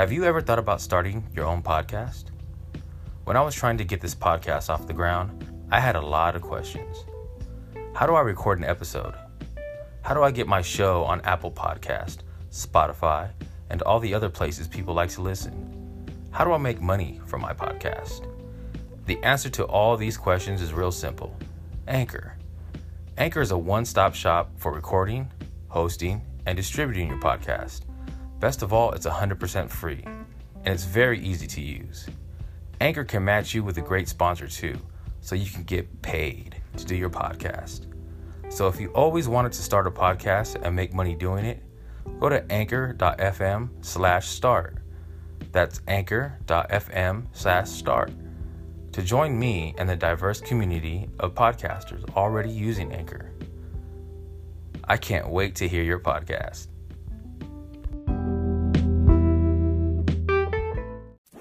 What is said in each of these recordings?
Have you ever thought about starting your own podcast? When I was trying to get this podcast off the ground, I had a lot of questions. How do I record an episode? How do I get my show on Apple Podcast, Spotify, and all the other places people like to listen? How do I make money from my podcast? The answer to all these questions is real simple Anchor. Anchor is a one stop shop for recording, hosting, and distributing your podcast. Best of all, it's 100% free, and it's very easy to use. Anchor can match you with a great sponsor too, so you can get paid to do your podcast. So if you always wanted to start a podcast and make money doing it, go to anchor.fm slash start. That's anchor.fm slash start to join me and the diverse community of podcasters already using Anchor. I can't wait to hear your podcast.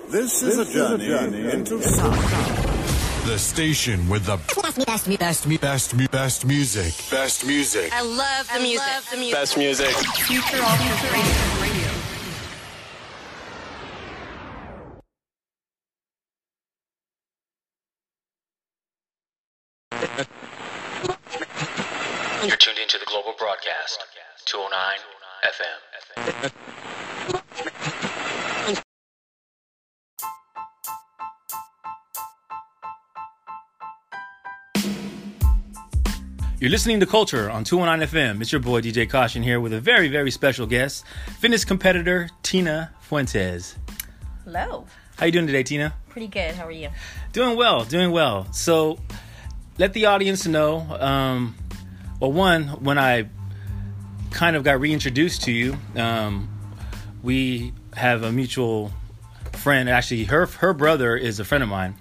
This is a journey into sound. The station with the best, best, best, best, best music. Best music. I love the music. Love the music. Best music. Future Alternative Radio. You're listening to Culture on 209 FM. It's your boy DJ Caution here with a very, very special guest, fitness competitor Tina Fuentez. Hello. How you doing today, Tina? Pretty good. How are you? Doing well, doing well. So, let the audience know. Um, well, one, when I kind of got reintroduced to you, um, we have a mutual friend. Actually, her her brother is a friend of mine,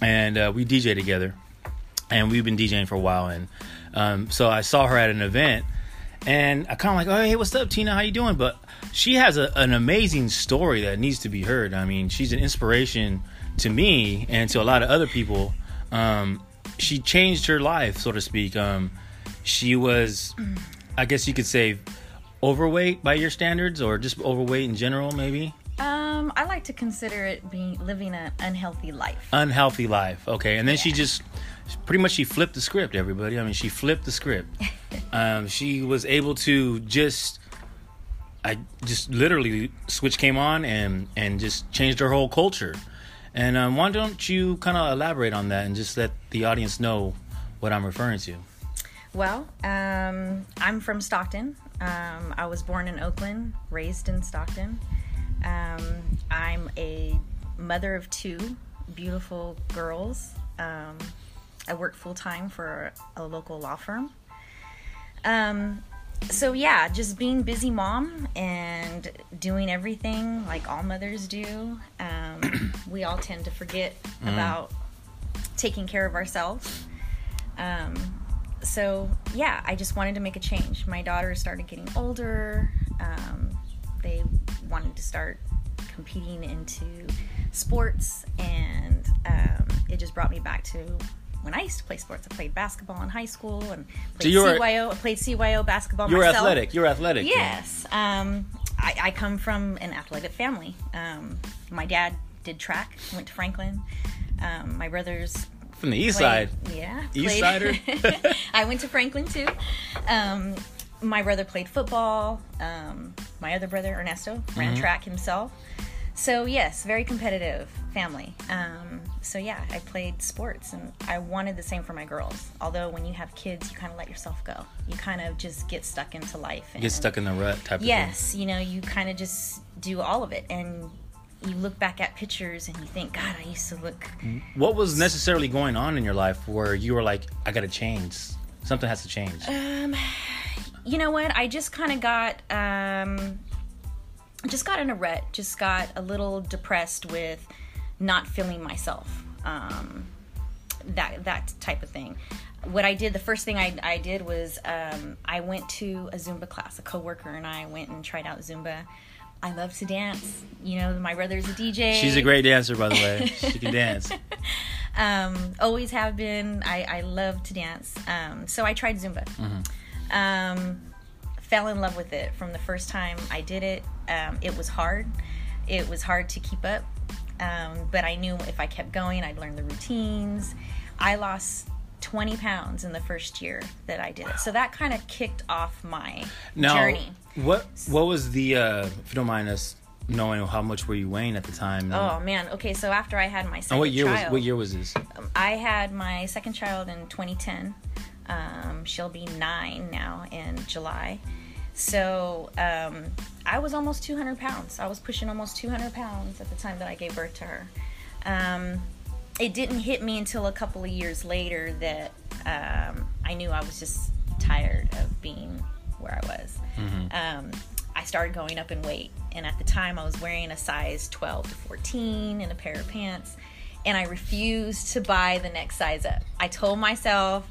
and uh, we DJ together, and we've been DJing for a while. And um, so I saw her at an event, and I kind of like, oh hey, what's up, Tina? How you doing? But she has a, an amazing story that needs to be heard. I mean, she's an inspiration to me and to a lot of other people. Um, she changed her life, so to speak. Um, she was, I guess you could say, overweight by your standards, or just overweight in general, maybe. Um, I like to consider it being living an unhealthy life. Unhealthy life. Okay, and then she just pretty much she flipped the script. Everybody, I mean, she flipped the script. um, she was able to just. I just literally switch came on and and just changed her whole culture. And um, why don't you kind of elaborate on that and just let the audience know what I'm referring to? Well, um, I'm from Stockton. Um, I was born in Oakland, raised in Stockton. Um, I'm a mother of two beautiful girls. I work full time for a local law firm. Um, so yeah, just being busy mom and doing everything like all mothers do. Um, we all tend to forget about taking care of ourselves. Um, so yeah, I just wanted to make a change. My daughters started getting older. Um, they wanted to start competing into sports, and um, it just brought me back to when I used to play sports. I played basketball in high school and played were- CYO. I played CYO basketball You're myself. athletic. You're athletic. Yes. Um, I, I come from an athletic family. Um, my dad did track, went to Franklin. Um, my brothers From the east played- side. Yeah. East Sider? I went to Franklin too. Um, my brother played football. Um, my other brother, Ernesto, ran Mm-hmm. track himself. So, yes, very competitive family. Um, so, yeah, I played sports and I wanted the same for my girls. Although, when you have kids, you kind of let yourself go. You kind of just get stuck into life. And, Get stuck in the rut type of Yes, you know, you kind of just do all of it. And you look back at pictures and you think, God, I used to look. What was necessarily going on in your life where you were like, I gotta change. Something has to change. you know what? I just kind of got, um, just got in a rut. Just got a little depressed with not feeling myself. Um, that that type of thing. What I did, the first thing I, I did was um, I went to a Zumba class. A coworker and I went and tried out Zumba. I love to dance. You know, my brother's a DJ. She's a great dancer, by the way. She can dance. um, always have been. I, I love to dance. Um, so I tried Zumba. Um, fell in love with it from the first time I did it. Um, it was hard. It was hard to keep up, um, but I knew if I kept going, I'd learn the routines. I lost 20 pounds in the first year that I did it. So that kind of kicked off my Now, journey. what what was the uh, if you don't mind us knowing how much were you weighing at the time? Oh man. Okay, so after I had my second and what year child, was what year was this? I had my second child in 2010. Um, she'll be nine now in July. So um, I was almost 200 pounds. I was pushing almost 200 pounds at the time that I gave birth to her. Um, it didn't hit me until a couple of years later that um, I knew I was just tired of being where I was. Um, I started going up in weight, and at the time I was wearing a size 12 to 14 in a pair of pants, and I refused to buy the next size up. I told myself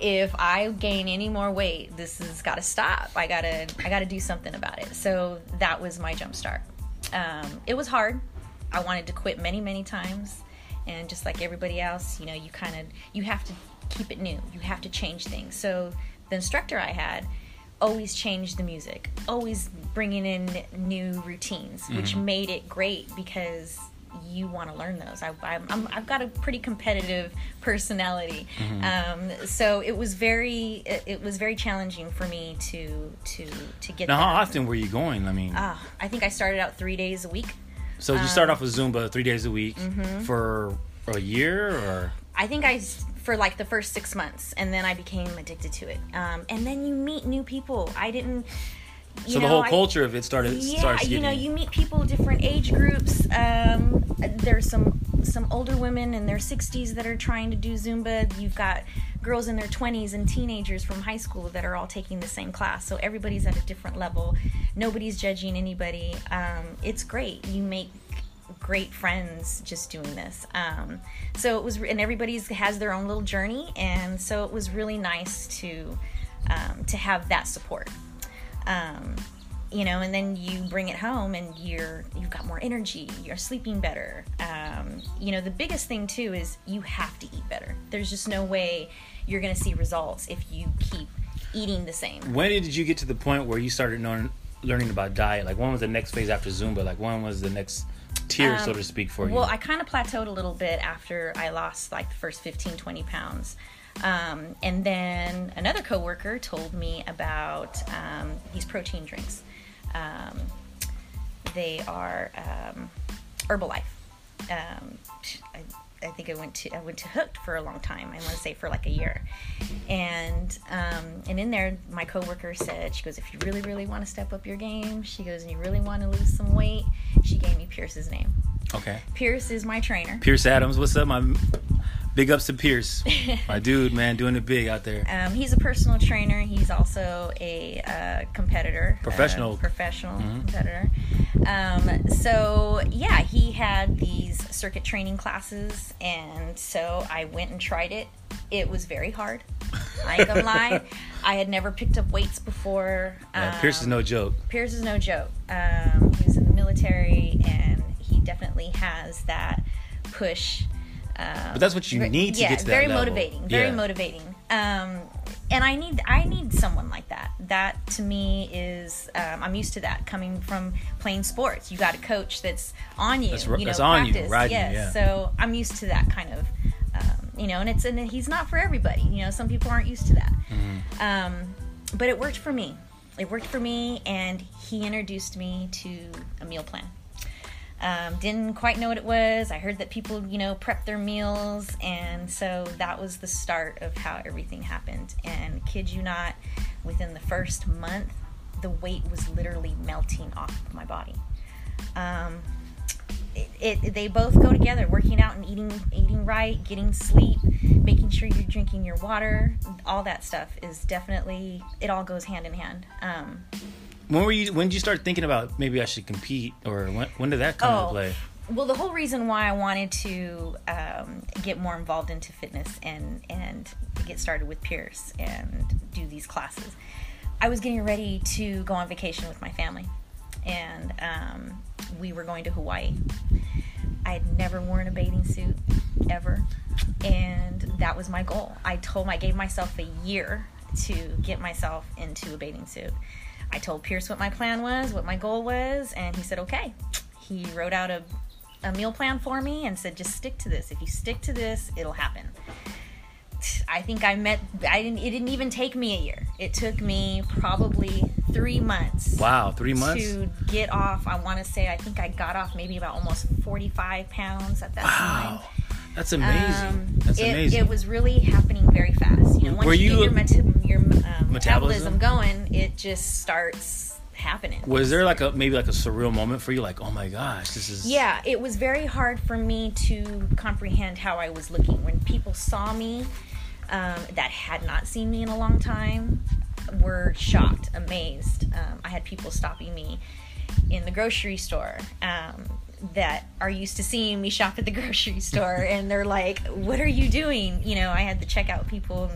if I gain any more weight, this has got to stop. I gotta, I gotta do something about it. So that was my jump start. Um, it was hard. I wanted to quit many, many times, and just like everybody else, you know, you kind of, you have to keep it new. You have to change things. So the instructor I had always changed the music, always bringing in new routines, which made it great because you want to learn those. I, I'm, I'm, I've got a pretty competitive personality, um, so it was very it, it was very challenging for me to to to get. Now, how often were you going? I mean, Ah, I think I started out three days a week. so you um, start off with Zumba three days a week mm-hmm. for a year, or I think I for like the first six months, and then I became addicted to it. Um, and then you meet new people. I didn't. So the know, whole I- culture of it started yeah, starts you know, you meet people different age groups. Um, there's some some older women in their 60s that are trying to do Zumba. You've got girls in their 20s and teenagers from high school that are all taking the same class. So everybody's at a different level. Nobody's judging anybody. Um, it's great. You make great friends just doing this. Um, so it was, and everybody's has their own little journey, and so it was really nice to um, to have that support. Um, you know, and then you bring it home, and you're you've got more energy. You're sleeping better. Um, you know, the biggest thing too is you have to eat better. There's just no way you're going to see results if you keep eating the same. when did you get to the point where you started knowing, learning about diet? Like, when was the next phase after Zumba? Like, when was the next tier, so to speak, for you? Um, Well, I kind of plateaued a little bit after I lost like the first 15, 20 pounds. Um, and then another coworker told me about um, these protein drinks. Um, they are um, Herbalife. Um, I, I think I went to I went to Hooked for a long time. I want to say for like a year, and um, and in there, my coworker said she goes, if you really really want to step up your game, she goes, and you really want to lose some weight, she gave me Pierce's name. okay. Pierce is my trainer. Pierce Adams, what's up? My big ups to Pierce, my dude, man, doing it big out there. Um, he's a personal trainer. He's also a uh, competitor, Professional. uh, professional competitor. Um, so yeah, he had these circuit training classes, and so I went and tried it. It was very hard. I ain't gonna lie. I had never picked up weights before. Yeah, Pierce is Um, no joke. Pierce is no joke. Um, he was in the military, and he definitely has that push. Um, But that's what you need to yeah, get to that very level. motivating. Very Yeah. motivating. Um, and I need I need someone like that. That to me is um, I'm used to that coming from playing sports. You got a coach that's on you. That's you know, that's on you, practice. you, yes. yeah. So I'm used to that kind of. Um, you know, and it's and he's not for everybody. You know, some people aren't used to that. Mm-hmm. Um, but it worked for me. It worked for me, and he introduced me to a meal plan. Um, didn't quite know what it was. I heard that people, you know, prep their meals, and so that was the start of how everything happened. And kid you not, within the first month, the weight was literally melting off of my body. Um, it, it they both go together working out and eating eating right getting sleep making sure you're drinking your water all that stuff is definitely it all goes hand in hand um, When were you? When did you start thinking about maybe I should compete, or when, when did that come into Oh, play? well, the whole reason why I wanted to um, get more involved into fitness and and get started with Pierce and do these classes, I was getting ready to go on vacation with my family, and um, we were going to Hawaii. I had never worn a bathing suit ever, and that was my goal. I told I gave myself a year to get myself into a bathing suit. I told Pierce what my plan was, what my goal was, and he said okay. he wrote out a, a meal plan for me and said, just stick to this. If you stick to this, it'll happen. I think I met. I didn't. It didn't even take me a year. It took me probably three months. Wow, three months. To get off, I want to say I think I got off maybe about almost forty-five pounds at that Wow, time. that's amazing. Um, that's it, amazing. it was really happening very fast. You know, once Were you, you- get your, your um, Metabolism? metabolism going, it just starts happening. was there like a maybe like a surreal moment for you? Like, oh my gosh, this is Yeah, it was very hard for me to comprehend how I was looking. When people saw me um, that had not seen me in a long time, were shocked, amazed. Um, I had people stopping me in the grocery store um, that are used to seeing me shop at the grocery store, and they're like, "What are you doing?" You know, I had the checkout people,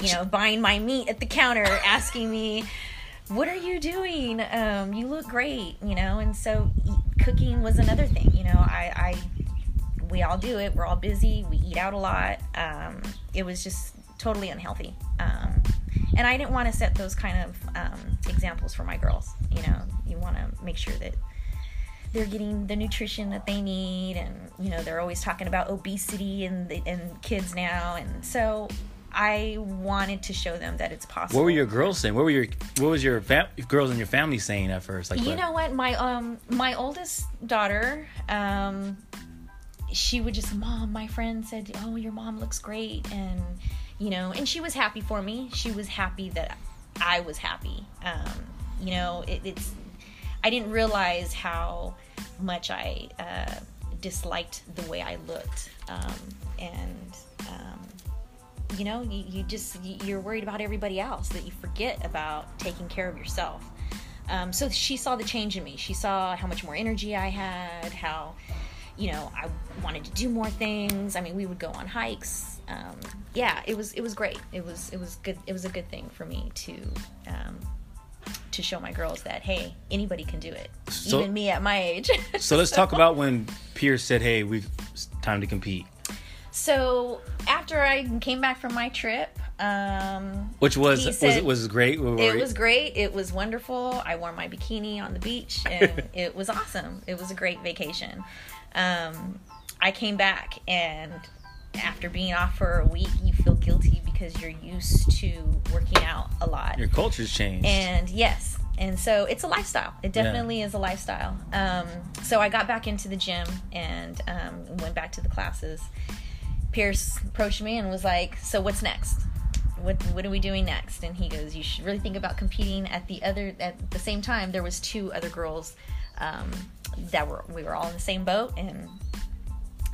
you know, buying my meat at the counter, asking me what are you doing? Um, you look great, you know. And so cooking was another thing, you know. I, I we all do it. We're all busy. We eat out a lot. Um, it was just totally unhealthy. Um, and I didn't want to set those kind of um, examples for my girls. You know, you want to make sure that they're getting the nutrition that they need, and you know, they're always talking about obesity and and kids now, and so. I wanted to show them that it's possible. What were your girls saying? What were your what was your fam- girls in your family saying at first? Like, You what- know what? My um my oldest daughter, um she would just mom, my friend said, "Oh, your mom looks great." And you know, and she was happy for me. She was happy that I was happy. Um, you know, it, it's I didn't realize how much I uh, disliked the way I looked. Um, and um, you know you, you just you- you're worried about everybody else that you forget about taking care of yourself. Um, so she saw the change in me. She saw how much more energy i had how you know i wanted to do more things. I mean we would go on hikes. Um, yeah it was it was great. It was it was good it was a good thing for me to um, to show my girls that hey anybody can do it So- even me at my age. So let's talk about when Pierce said, "Hey, we've it's time to compete," so after i came back from my trip um, which was He was it was great. It was great. It was wonderful. I wore my bikini on the beach, and it was awesome. It was a great vacation. Um, I came back, and after being off for a week, you feel guilty because you're used to working out a lot. your culture's changed. And yes, and so it's a lifestyle. It definitely is a lifestyle. Um, so I got back into the gym and um, went back to the classes. Pierce approached me and was like, "So what's next? What what are we doing next?" And he goes, "You should really think about competing at the other at the same time." There was two other girls um, that were we were all in the same boat, and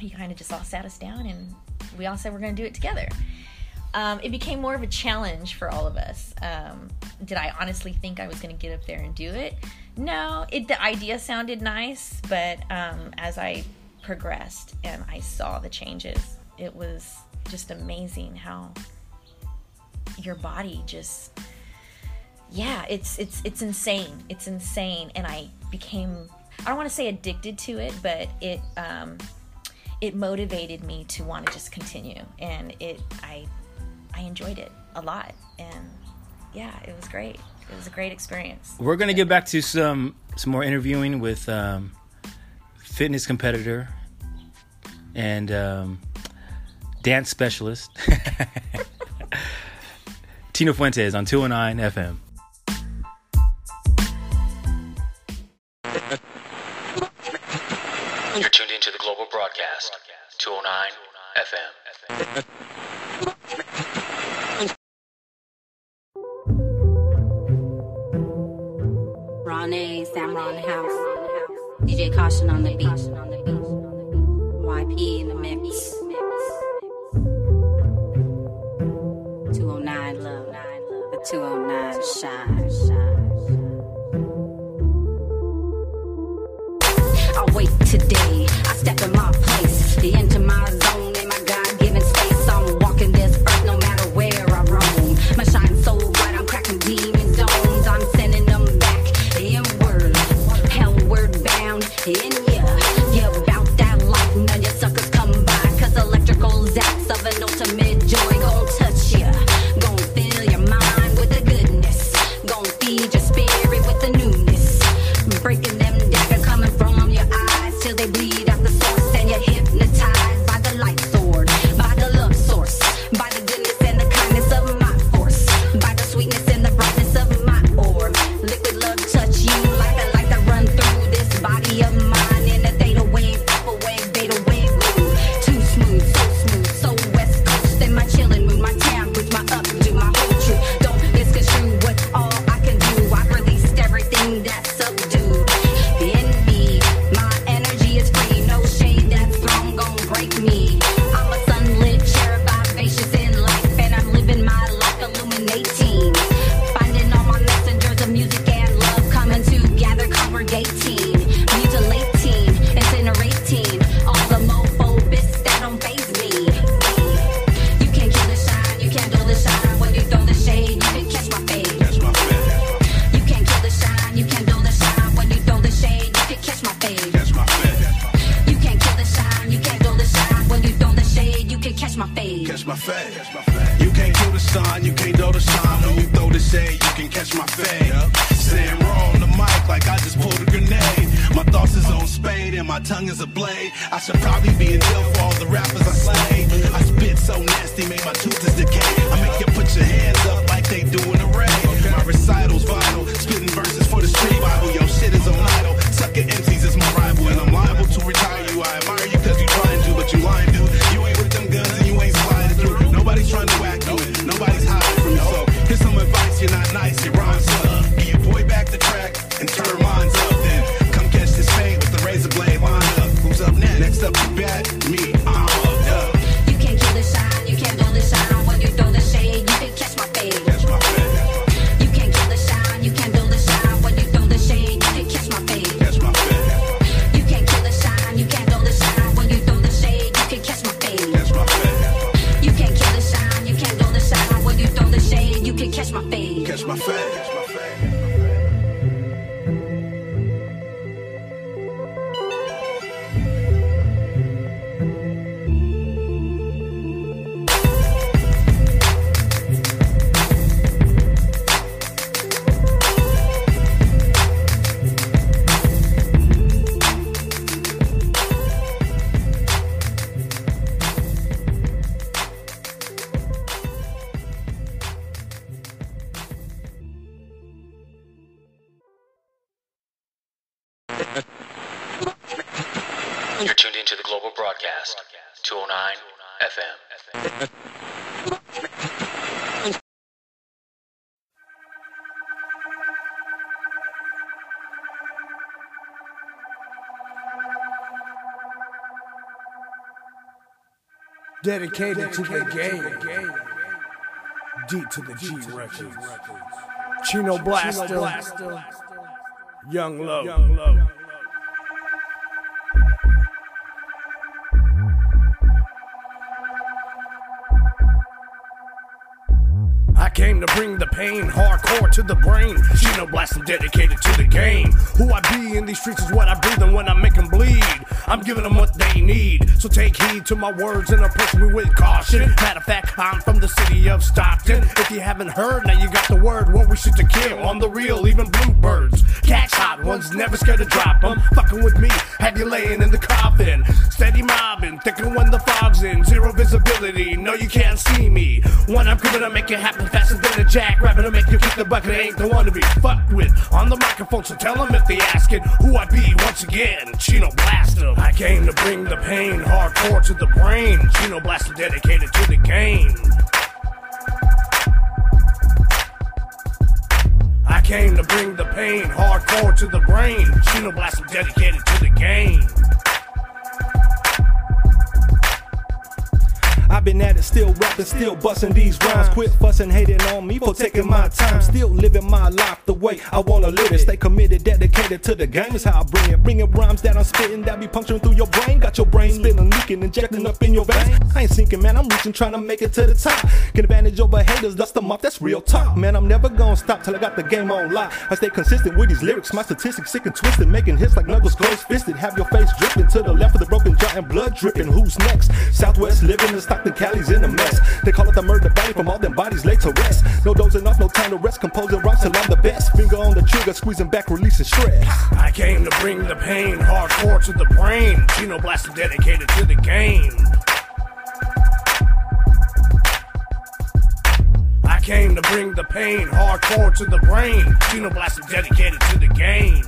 he kind of just all sat us down and we all said we're going to do it together. Um, it became more of a challenge for all of us. Um, did I honestly think I was going to get up there and do it? No. It the idea sounded nice, but um, as I progressed and I saw the changes, it was just amazing how your body just yeah it's it's it's insane. It's insane. And i became i don't want to say addicted to it but it um it motivated me to want to just continue. And it i i enjoyed it a lot. And yeah it was great. It was a great experience. We're gonna get back to some some more interviewing with um, fitness competitor. And um, dance specialist Tina Fuentez on 209 FM. You're tuned into the global broadcast 209 FM. Ron A, Sam Ron House. DJ Caution on the beat. 209 shine. I wait today. You're tuned into the global broadcast, 209 FM. Dedicated to the game. D to the G records. Chino Blaster. Young Low. I came to bring the pain, hardcore to the brain. Chino blasting dedicated to the game. Who I be in these streets is what I breathe, and when I make them bleed, I'm giving them what they need. So take heed to my words and approach me with caution. Matter of fact, I'm from the city of Stockton. If you haven't heard, now you got the word. What we shoot to kill on the real, even bluebirds. Catch hot ones, never scared to drop them. Fucking with me, have you laying in the coffin. Steady mobbing, thinking when the fog's in. Zero visibility, no, you can't see me. When I'm coming, I make it happen fast faster than a jackrabbit. I make you kick the bucket, ain't the one to be fucked with. On the microphone, so tell them if they asking who I be once again. Chino Blaster. I came to bring the pain, hardcore to the brain. Chino Blaster dedicated to the game. I came to bring the pain, hardcore to the brain. Chino Blaster dedicated to the game. I've been at it, still rapping, still busting these rhymes. Quit fussing, hating on me for taking my time. Still living my life the way I wanna live it. Stay committed, dedicated to the game is how I bring it. Bringing rhymes that I'm spitting that be puncturing through your brain. Got your brain spinning, leaking, injecting up in your veins. I ain't sinking, man. I'm reaching, trying to make it to the top. Get advantage over haters, dust them off. That's real talk, man. I'm never gonna stop till I got the game on lock. I stay consistent with these lyrics. My statistics sick and twisted, making hits like knuckles close fisted. Have your face dripping to the left of the broken jaw and blood dripping. Who's next? Southwest living in Stockton, Cali's in a mess. They call it the murder valley from all them bodies laid to rest. No dozing off, no time to rest. Composing rhymes till I'm the best. Finger on the trigger, squeezing back, releasing stress. I came to bring the pain, hardcore to the brain. Chino Blaster dedicated to the game. I came to bring the pain, hardcore to the brain. Chino Blaster dedicated to the game.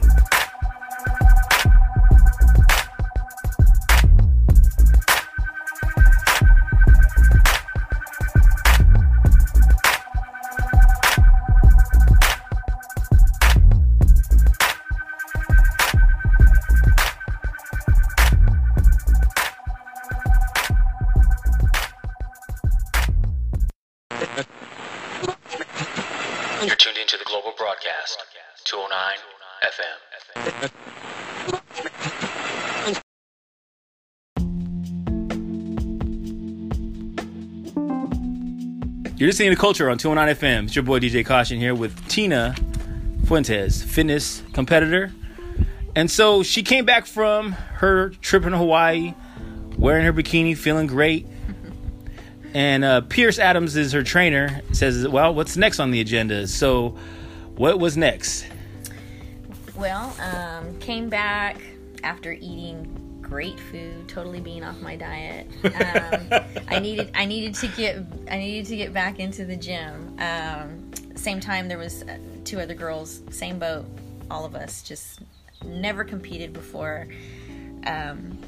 You're listening to Culture on 209 FM. It's your boy DJ Caution here with Tina Fuentez, fitness competitor. And so she came back from her trip in Hawaii, wearing her bikini, feeling great. And uh, Pierce Adams is her trainer. Says, "Well, what's next on the agenda?" So, what was next? Well, um, came back after eating great food, totally being off my diet. Um, I needed I needed to get I needed to get back into the gym. Um, same time, there was uh, two other girls, same boat, all of us, just never competed before. Um,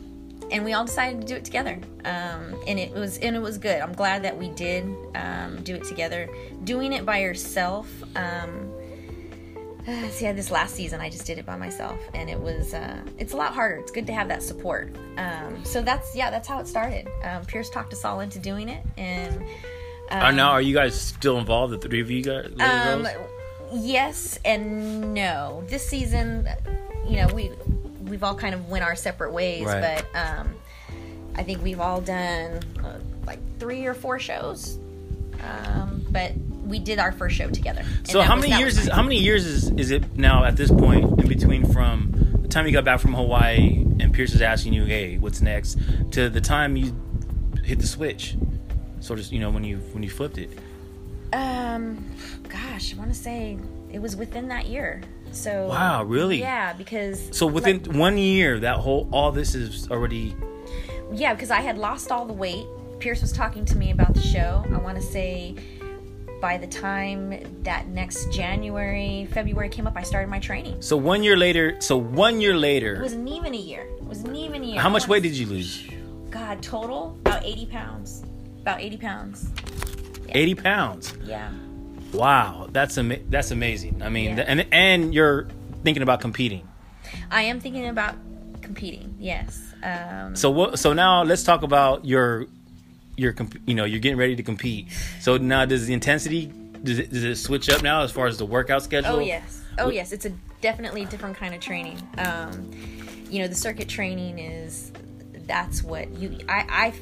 and we all decided to do it together um, and it was and it was good i'm glad that we did um, do it together doing it by yourself um, see this last season i just did it by myself and it was uh, it's a lot harder it's good to have that support um, so that's yeah that's how it started um, pierce talked us all into doing it and Uh, now, are you guys still involved? The three of you guys, um, yes and no. This season, you know, we we've all kind of went our separate ways, Right. but um, I think we've all done uh, like three or four shows. Um, but we did our first show together. So how was- many years is how many years is is it now at this point in between from the time you got back from Hawaii and Pierce is asking you, "Hey, what's next?" to the time you hit the switch, sort of, you know, when you when you flipped it. Um, gosh, I want to say it was within that year. So Wow, really? Yeah, because So within like- one year, that whole all this is already yeah, because I had lost all the weight. Pierce was talking to me about the show. I want to say by the time that next January, February came up, I started my training. so one year later. So one year later, It wasn't even a year. It wasn't even a year. how much weight did you lose? God, total about 80 pounds. About 80 pounds. Eighty pounds. Yeah. Wow, that's ama- that's amazing. I mean, Yeah. and and you're thinking about competing. I am thinking about competing. Yes. Um, So what? So now let's talk about your your comp- you know you're getting ready to compete. So now does the intensity does it, does it switch up now as far as the workout schedule? Oh yes. Oh yes. It's a definitely different kind of training. Um, you know, the circuit training is that's what you. I,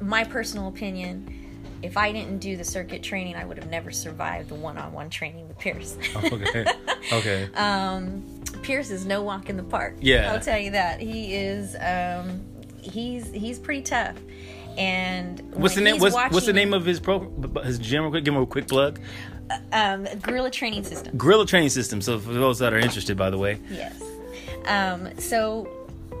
I, my personal opinion. If I didn't do the circuit training, I would have never survived the one-on-one training with Pierce. Okay. Okay. um, Pierce is no walk in the park. Yeah. I'll tell you that he is. Um, he's he's pretty tough. And what's the name? What's, what's the name of his pro his gym? Give him a quick plug. um, Gorilla Training System? Gorilla Training System. So for those that are interested, by the way, Yes. Um, so,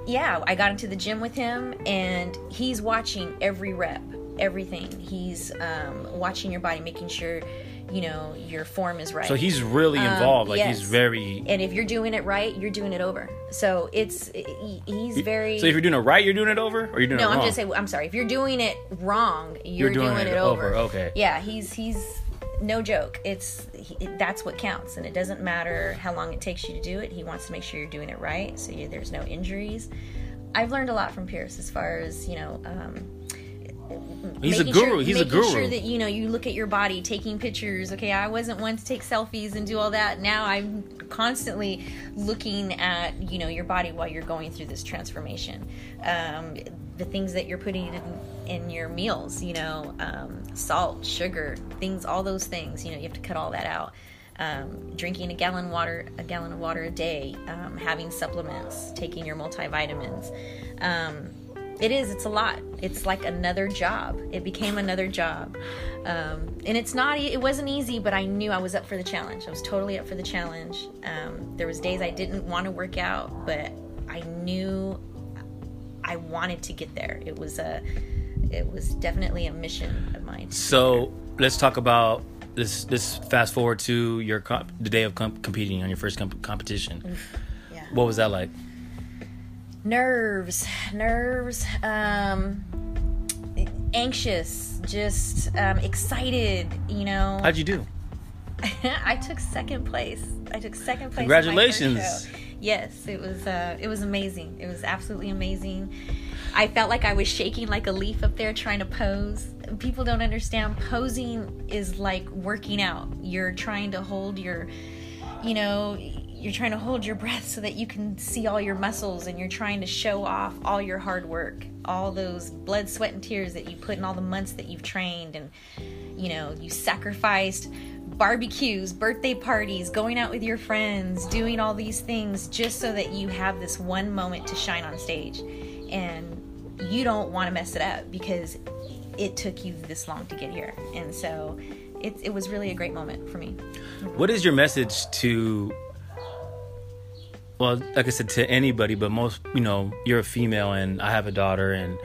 yeah, I got into the gym with him, and he's watching every rep, everything. He's um, watching your body, making sure you know your form is right. so he's really Um, involved. like he's very. And if you're doing it right, you're doing it over. So it's he's very. So if you're doing it right, you're doing it over, or you're doing no, it I'm just saying. I'm sorry. If you're doing it wrong, you're, doing doing, it it, over. over, okay. Yeah, he's he's no joke. It's he, that's what counts, and it doesn't matter how long it takes you to do it. He wants to make sure you're doing it right, so you, there's no injuries. I've learned a lot from Pierce as far as you know. Um, He's a guru. Sure, He's a guru. Sure that you know you look at your body, taking pictures. Okay, I wasn't one to take selfies and do all that. Now I'm constantly looking at you know your body while you're going through this transformation. Um, the things that you're putting in, in your meals, you know, um, salt, sugar, things, all those things. You know, you have to cut all that out. Um, drinking a gallon water, a gallon of water a day, um, having supplements, taking your multivitamins. It is. It's a lot. It's like another job. It became another job, um, and it's not. It wasn't easy, but I knew I was up for the challenge. I was totally up for the challenge. Um, there was days I didn't want to work out, but I knew I wanted to get there. It was a. It was definitely a mission of mine. So let's talk about this this fast forward to your comp- the day of comp- competing on your first comp- competition. Yeah. What was that like? Nerves nerves um anxious just um excited you know? How'd you do? i took second place. I took second place in my first Congratulations. yes it was uh it was amazing. It was absolutely amazing. I felt like i was shaking like a leaf up there trying to pose. People don't understand posing is like working out. You're trying to hold your you know you're trying to hold your breath so that you can see all your muscles and you're trying to show off all your hard work all those blood sweat and tears that you put in all the months that you've trained and you know you sacrificed barbecues birthday parties going out with your friends doing all these things just so that you have this one moment to shine on stage and you don't want to mess it up because it took you this long to get here and so it, it was really a great moment for me What is your message to? Well, like I said, to anybody, but most, you know, you're a female, and I have a daughter, and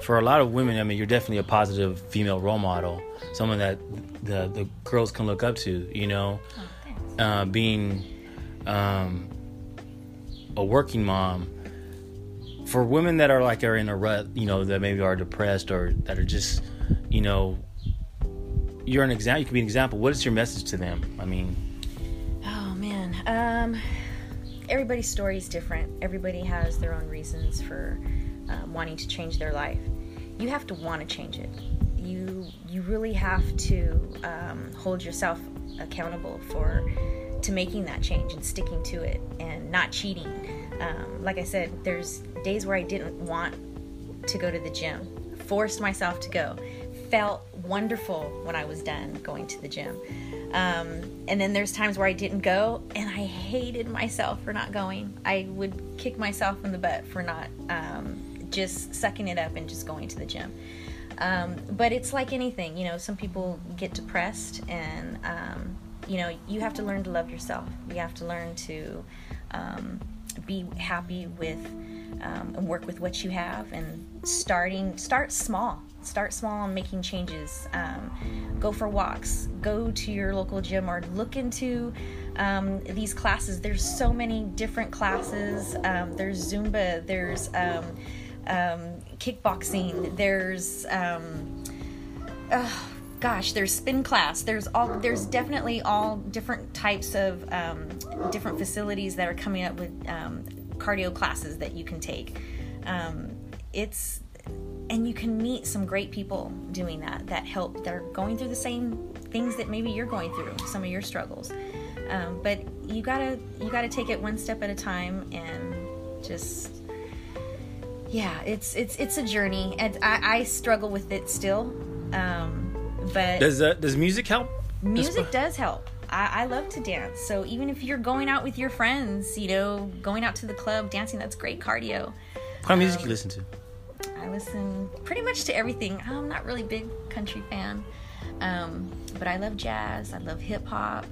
for a lot of women, I mean, you're definitely a positive female role model, someone that the the girls can look up to. You know, uh, being um, a working mom. For women that are like are in a rut, you know, that maybe are depressed or that are just, you know, you're an example. You can be an example. What is your message to them? I mean, Oh man, um, everybody's story is different. Everybody has their own reasons for um, wanting to change their life. You have to want to change it. You you really have to um, hold yourself accountable for to making that change and sticking to it and not cheating. Um, like I said, there's days where I didn't want to go to the gym, forced myself to go, felt wonderful when I was done going to the gym. Um, and then there's times where I didn't go and I hated myself for not going. I would kick myself in the butt for not um, just sucking it up and just going to the gym. Um, but it's like anything, you know, some people get depressed and, um, you know, you have to learn to love yourself. You have to learn to um, be happy with um, and work with what you have and starting, start small. Start small and making changes. Um, go for walks. Go to your local gym or look into um, these classes. There's so many different classes. Um, there's Zumba. There's um, um, kickboxing. There's oh, gosh, there's spin class. There's all. There's definitely all different types of um, different facilities that are coming up with um, cardio classes that you can take. Um, it's and you can meet some great people doing that that help. They're going through the same things that maybe you're going through some of your struggles. Um, but you gotta you gotta take it one step at a time and just yeah it's it's it's a journey. And i, I struggle with it still um, but does uh, does music help? music does help. I, I love to dance. So even if you're going out with your friends you know going out to the club dancing that's great cardio. What kind of music you listen to? I listen pretty much to everything. I'm not really a big country fan, um, but I love jazz. I love hip hop.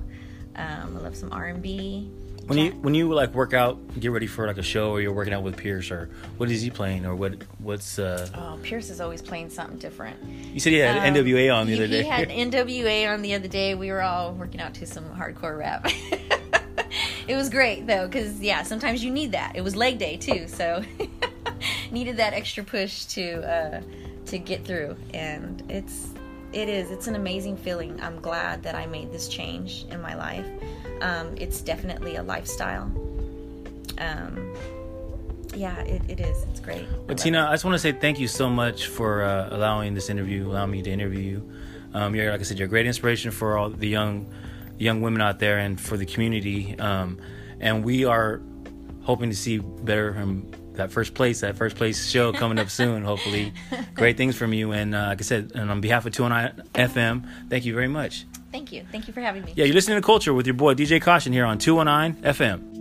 Um, I love some R and B. When you when you like work out, get ready for like a show, or you're working out with Pierce, or what is he playing, or what what's uh? Oh, Pierce is always playing something different. You said he had Um, NWA on the he, other day. He had NWA on the other day. We were all working out to some hardcore rap. it was great though, because yeah, sometimes you need that. It was leg day too, so needed that extra push to uh, to get through. And it's it is it's an amazing feeling. I'm glad that I made this change in my life. Um, it's definitely a lifestyle. Um, yeah, it, it is. It's great. But Tina, I just want to say thank you so much for uh, allowing this interview, allowing me to interview you. Um, you're like I said, you're a great inspiration for all the young young women out there and for the community. Um, and we are hoping to see better um, that first place, that first place show coming up soon. Hopefully, great things from you. And uh, like I said, and on behalf of 209 FM, thank you very much. Thank you. Thank you for having me. Yeah, you're listening to Culture with your boy DJ Caution here on 209 FM.